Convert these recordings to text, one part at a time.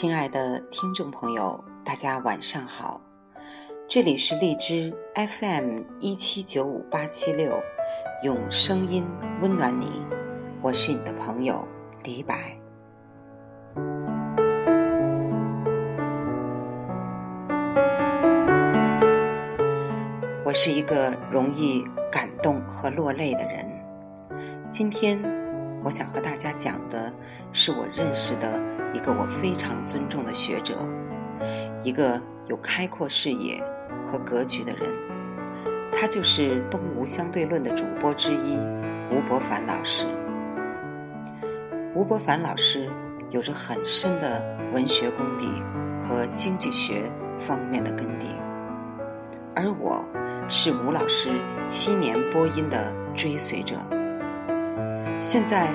亲爱的听众朋友，大家晚上好，这里是荔枝 FM 一七九五八七六，用声音温暖你，我是你的朋友李白。我是一个容易感动和落泪的人。今天，我想和大家讲的是我认识的一个我非常尊重的学者，一个有开阔视野和格局的人。他就是东吴相对论的主播之一吴伯凡老师。吴伯凡老师有着很深的文学功底和经济学方面的根底，而我是吴老师七年播音的追随者。现在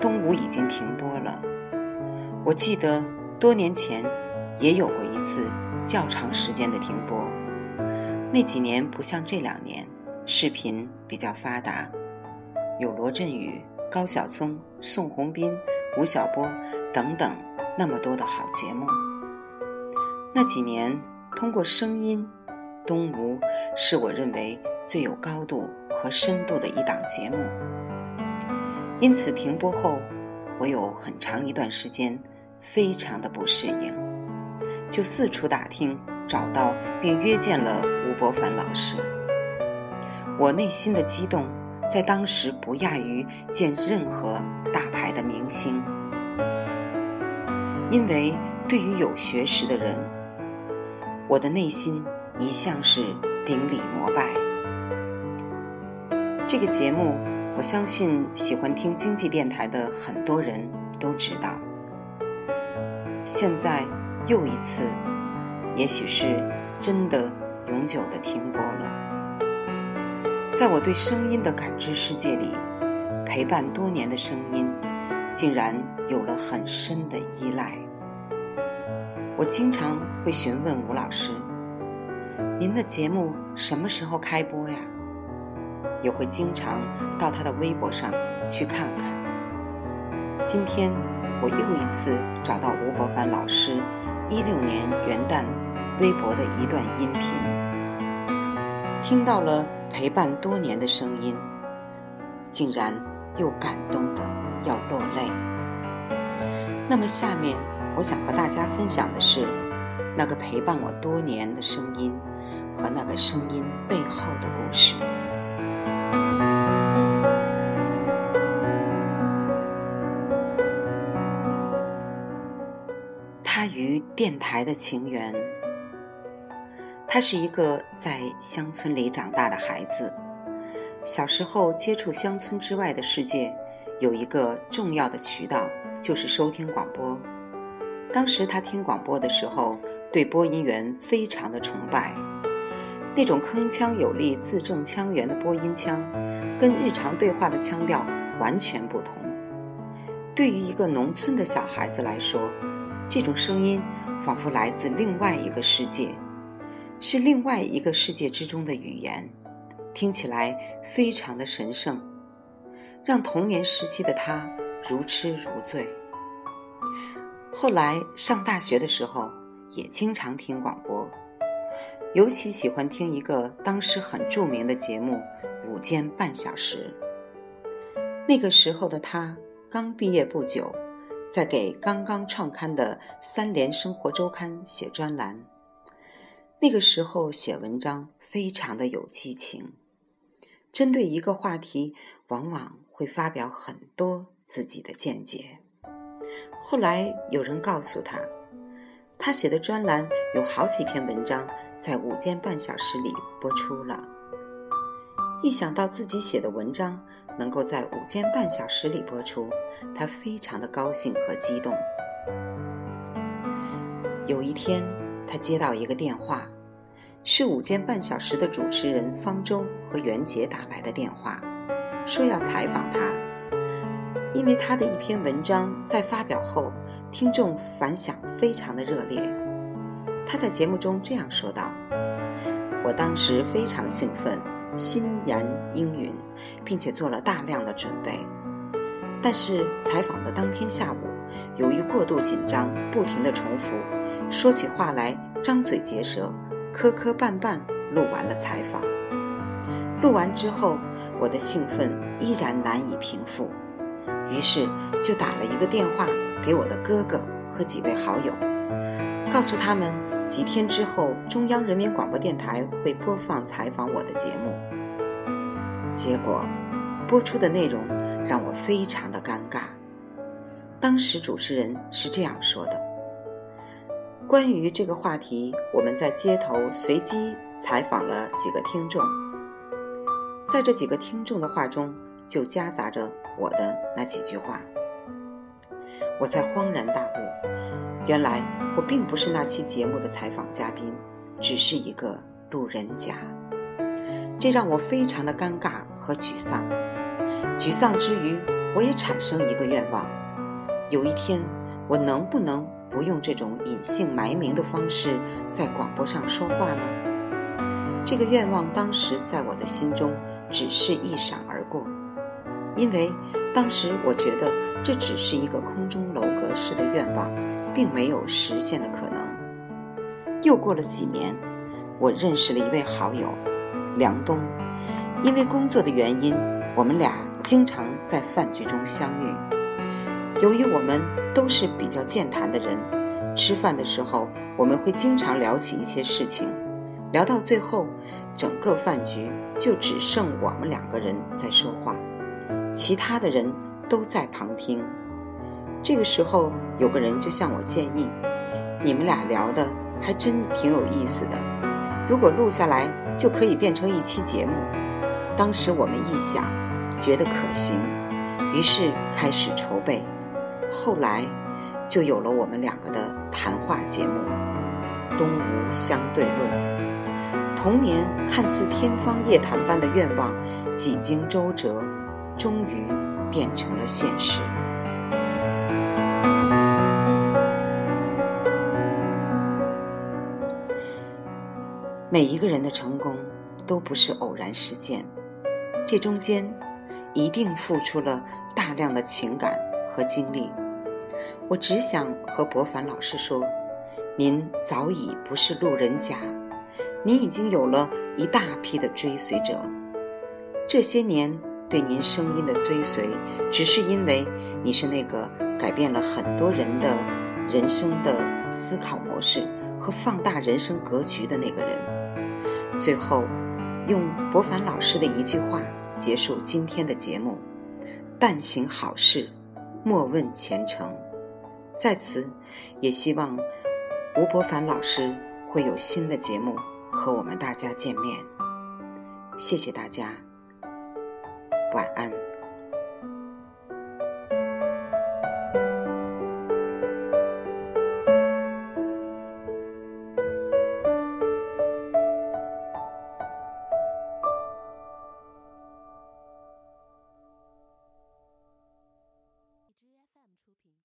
东吴已经停播了，我记得多年前也有过一次较长时间的停播。那几年不像这两年，视频比较发达，有罗振宇、高晓松、宋鸿斌、吴晓波等等那么多的好节目。那几年通过声音，东吴是我认为最有高度和深度的一档节目。因此停播后，我有很长一段时间非常的不适应，就四处打听。找到并约见了吴伯凡老师，我内心的激动，在当时不亚于见任何大牌的明星，因为对于有学识的人，我的内心一向是顶礼膜拜。这个节目，我相信喜欢听经济电台的很多人都知道，现在又一次。也许是真的永久的停播了。在我对声音的感知世界里，陪伴多年的声音，竟然有了很深的依赖。我经常会询问吴老师：“您的节目什么时候开播呀？”也会经常到他的微博上去看看。今天我又一次找到吴伯凡老师，一六年元旦。微博的一段音频，听到了陪伴多年的声音，竟然又感动的要落泪。那么下面我想和大家分享的是，那个陪伴我多年的声音和那个声音背后的故事。电台的情缘。他是一个在乡村里长大的孩子，小时候接触乡村之外的世界，有一个重要的渠道就是收听广播。当时他听广播的时候，对播音员非常的崇拜，那种铿锵有力、字正腔圆的播音腔，跟日常对话的腔调完全不同。对于一个农村的小孩子来说，这种声音仿佛来自另外一个世界。是另外一个世界之中的语言，听起来非常的神圣，让童年时期的他如痴如醉。后来上大学的时候，也经常听广播，尤其喜欢听一个当时很著名的节目《午间半小时》。那个时候的他刚毕业不久，在给刚刚创刊的《三联生活周刊》写专栏。那个时候写文章非常的有激情，针对一个话题，往往会发表很多自己的见解。后来有人告诉他，他写的专栏有好几篇文章在午间半小时里播出了。一想到自己写的文章能够在午间半小时里播出，他非常的高兴和激动。有一天。他接到一个电话，是午间半小时的主持人方舟和袁杰打来的电话，说要采访他，因为他的一篇文章在发表后，听众反响非常的热烈。他在节目中这样说道：“我当时非常兴奋，欣然应允，并且做了大量的准备。但是采访的当天下午，由于过度紧张，不停地重复，说起话来张嘴结舌，磕磕绊绊，录完了采访。录完之后，我的兴奋依然难以平复，于是就打了一个电话给我的哥哥和几位好友，告诉他们几天之后中央人民广播电台会播放采访我的节目。结果，播出的内容让我非常的尴尬。当时主持人是这样说的：“关于这个话题，我们在街头随机采访了几个听众。”在这几个听众的话中，就夹杂着我的那几句话，我才恍然大悟，原来我并不是那期节目的采访嘉宾，只是一个路人甲。这让我非常的尴尬和沮丧。沮丧之余，我也产生一个愿望：有一天，我能不能不用这种隐姓埋名的方式在广播上说话呢？这个愿望当时在我的心中。只是一闪而过，因为当时我觉得这只是一个空中楼阁式的愿望，并没有实现的可能。又过了几年，我认识了一位好友梁东，因为工作的原因，我们俩经常在饭局中相遇。由于我们都是比较健谈的人，吃饭的时候我们会经常聊起一些事情。聊到最后，整个饭局就只剩我们两个人在说话，其他的人都在旁听。这个时候，有个人就向我建议：“你们俩聊的还真挺有意思的，如果录下来，就可以变成一期节目。”当时我们一想，觉得可行，于是开始筹备。后来，就有了我们两个的谈话节目《东吴相对论》。童年看似天方夜谭般的愿望，几经周折，终于变成了现实。每一个人的成功都不是偶然事件，这中间一定付出了大量的情感和精力。我只想和博凡老师说，您早已不是路人甲。您已经有了一大批的追随者，这些年对您声音的追随，只是因为你是那个改变了很多人的人生的思考模式和放大人生格局的那个人。最后，用博凡老师的一句话结束今天的节目：“但行好事，莫问前程。”在此，也希望吴伯凡老师会有新的节目。和我们大家见面，谢谢大家，晚安。